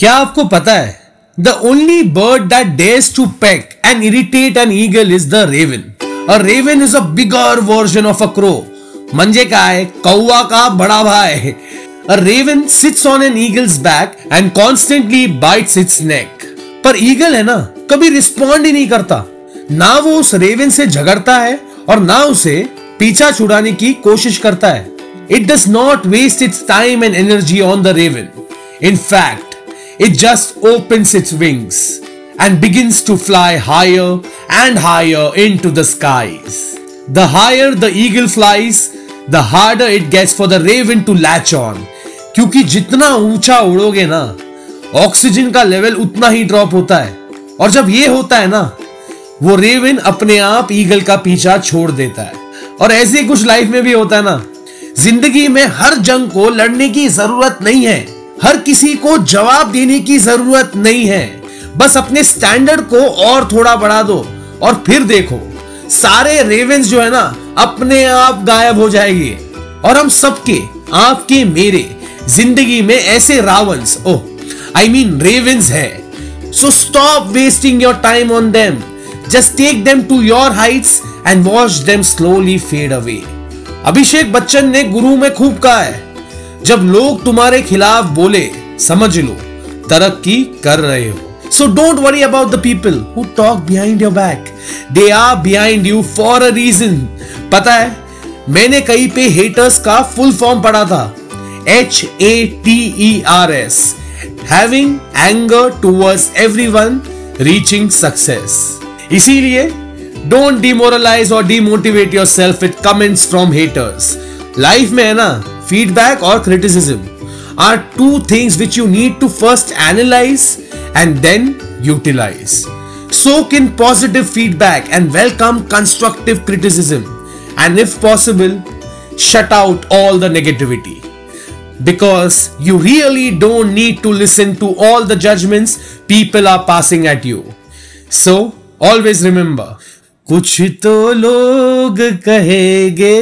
क्या आपको पता है? The only bird that dares to peck and irritate an eagle is the raven a raven is a bigger version of a crow मंजे का है, कौवा का बड़ा भाई. Raven sits on an eagle's back and constantly bites its neck पर eagle है ना, कभी रिस्पॉन्ड ही नहीं करता. ना वो उस रेवन से झगड़ता है और ना उसे पीछा छुड़ाने की कोशिश करता है. It does not waste its time and energy on the raven in fact it just opens its wings and begins to fly higher and higher into the skies. The higher the eagle flies, the harder it gets for the raven to latch on. क्योंकि जितना ऊँचा उड़ोगे ना oxygen का level उतना ही drop होता है और जब ये होता है ना वो रेवन अपने आप ईगल का पीछा छोड़ देता है और ऐसे कुछ लाइफ में भी होता है ना ज़िंदगी में हर जंग को लड़ने की ज़रूरत नहीं है हर किसी को जवाब देने की ज़रूरत नहीं है। बस अपने स्टैंडर्ड को और थोड़ा बढ़ा दो और फिर देखो। सारे रेवेंस जो है ना, अपने आप गायब हो जाएँगे। और हम सबके, आपके मेरे ज़िंदगी में ऐसे रावंस ओह आई मीन रेवेंस है। So stop wasting your time on them just take them to your heights and watch them slowly fade away Abhishek Bachchan ने गुरु में खूब कहा है। जब लोग तुम्हारे खिलाफ बोले, समझ लो, तरक्की कर रहे हो। So don't worry about the people who talk behind your back they are behind you for a reason पता है, मैंने कहीं पे हेटर्स का फुल फॉर्म पढ़ा था। H A T E R S having anger towards everyone reaching success इसीलिए don't demoralise और demotivate yourself with comments from haters life में है ना feedback or criticism are two things which you need to first analyze and then utilize. Soak in positive feedback and welcome constructive criticism. And if possible, shut out all the negativity. Because you really don't need to listen to all the judgments people are passing at you. So, always remember कुछ तो लोग कहेंगे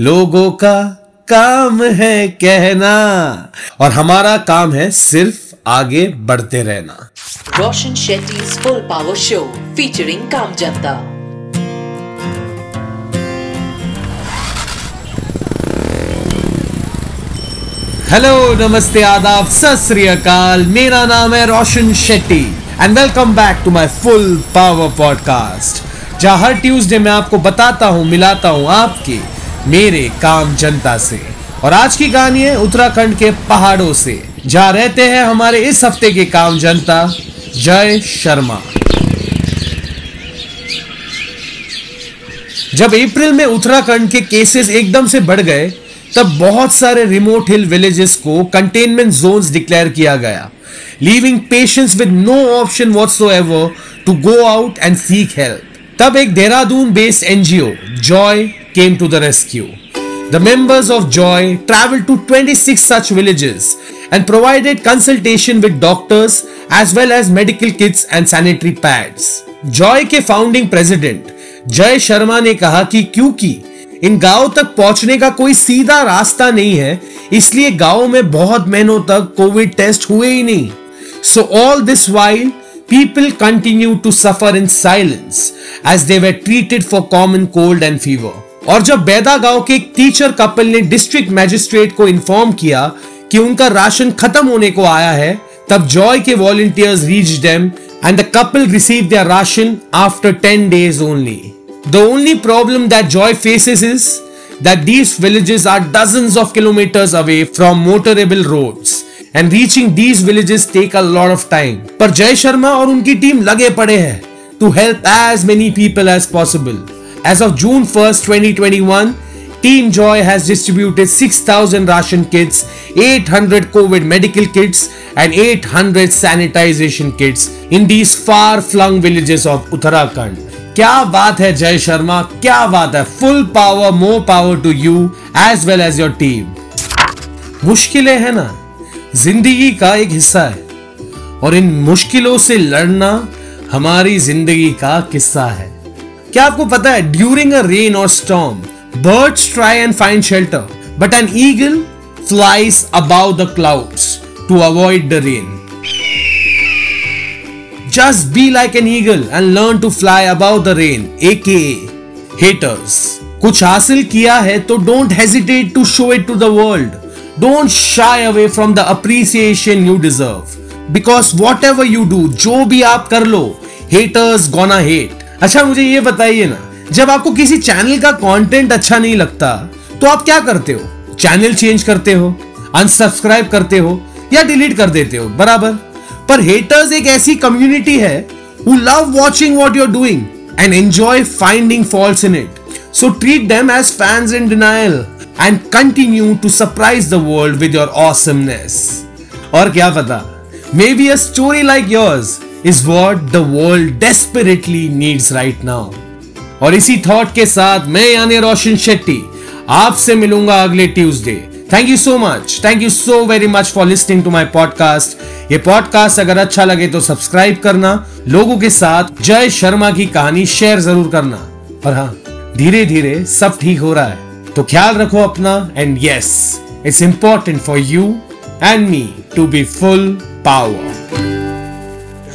लोगों का काम है कहना। और हमारा काम है सिर्फ़ आगे बढ़ते रहना। Roshan Shetty full power show featuring काम जनता हेलो नमस्ते आदाब सत मेरा नाम है Roshan Shetty and welcome back to my full power podcast जहाँ हर ट्यूसडे मैं आपको बताता हूँ मिलाता हूँ आपके मेरे काम जनता से। और आज की कहानी है उत्तराखंड के पहाड़ों से, जहाँ रहते हैं हमारे इस हफ़्ते के काम जनता, जय शर्मा। जब अप्रैल में उत्तराखंड के केसेस एकदम से बढ़ गए, तब बहुत सारे रिमोट हिल विलेजेस को कंटेनमेंट जोन्स डिक्लेयर किया गया। Leaving patients with no option ever to go out and seek help तब एक Dehradun based NGO Joy came to the rescue. The members of Joy traveled to 26 such villages and provided consultation with doctors as well as medical kits and sanitary pads. Joy के founding president Jai Sharma ने कहा कि क्योंकि इन गाँव तक पहुँचने का कोई सीधा रास्ता नहीं है इसलिए गाँव में बहुत महीनों तक कोविड टेस्ट हुए ही नहीं so all this while people continue to suffer in silence as they were treated for common cold and fever. और जब बैदा गाँव के एक टीचर कपल ने डिस्ट्रिक्ट मैजिस्ट्रेट को इन्फॉर्म किया कि उनका राशन खत्म होने को आया है, तब जॉय के volunteers reach them and the couple receive their ration after 10 days only the only problem that Joy faces is that these villages are dozens of kilometers away from motorable roads and reaching these villages take a lot of time. पर जय शर्मा और उनकी team लगे पड़े हैं to help as many people as possible. As of June 1st, 2021, Team Joy has distributed 6,000 ration kits, 800 COVID medical kits, and 800 sanitization kits in these far flung villages of Uttarakhand. क्या बात है जय शर्मा क्या बात है full power more power to you as well as your team मुश्किलें है ना ज़िंदगी का एक हिस्सा है और इन मुश्किलों से लड़ना हमारी ज़िंदगी का किस्सा है क्या आपको पता है during a rain or storm birds try and find shelter but an eagle flies above the clouds to avoid the rain. Just be like an eagle and learn to fly above the rain, aka haters. कुछ हासिल किया है तो don't hesitate to show it to the world don't shy away from the appreciation you deserve because whatever you do जो भी आप कर लो haters gonna hate अच्छा मुझे ये बताइए ना, जब आपको किसी चैनल का कंटेंट अच्छा नहीं लगता तो आप क्या करते हो? चैनल चेंज करते हो अनसब्सक्राइब करते हो, या डिलीट कर देते हो? बराबर। पर हेटर्स एक ऐसी कम्युनिटी है who love watching what you're doing and enjoy finding faults in it so treat them as fans in denial and continue to surprise the world with your awesomeness और क्या पता maybe a story like yours is what the world desperately needs right now और इसी thought के साथ मैं यानी रोशन शेट्टी आपसे मिलूँगा अगले Tuesday thank you so much thank you so very much for listening to my podcast ये पॉडकास्ट अगर अच्छा लगे तो सब्सक्राइब करना, लोगों के साथ जय शर्मा की कहानी शेयर ज़रूर करना। और हाँ धीरे धीरे सब ठीक हो रहा है। तो ख्याल रखो अपना and yes it's important for you and me to be full power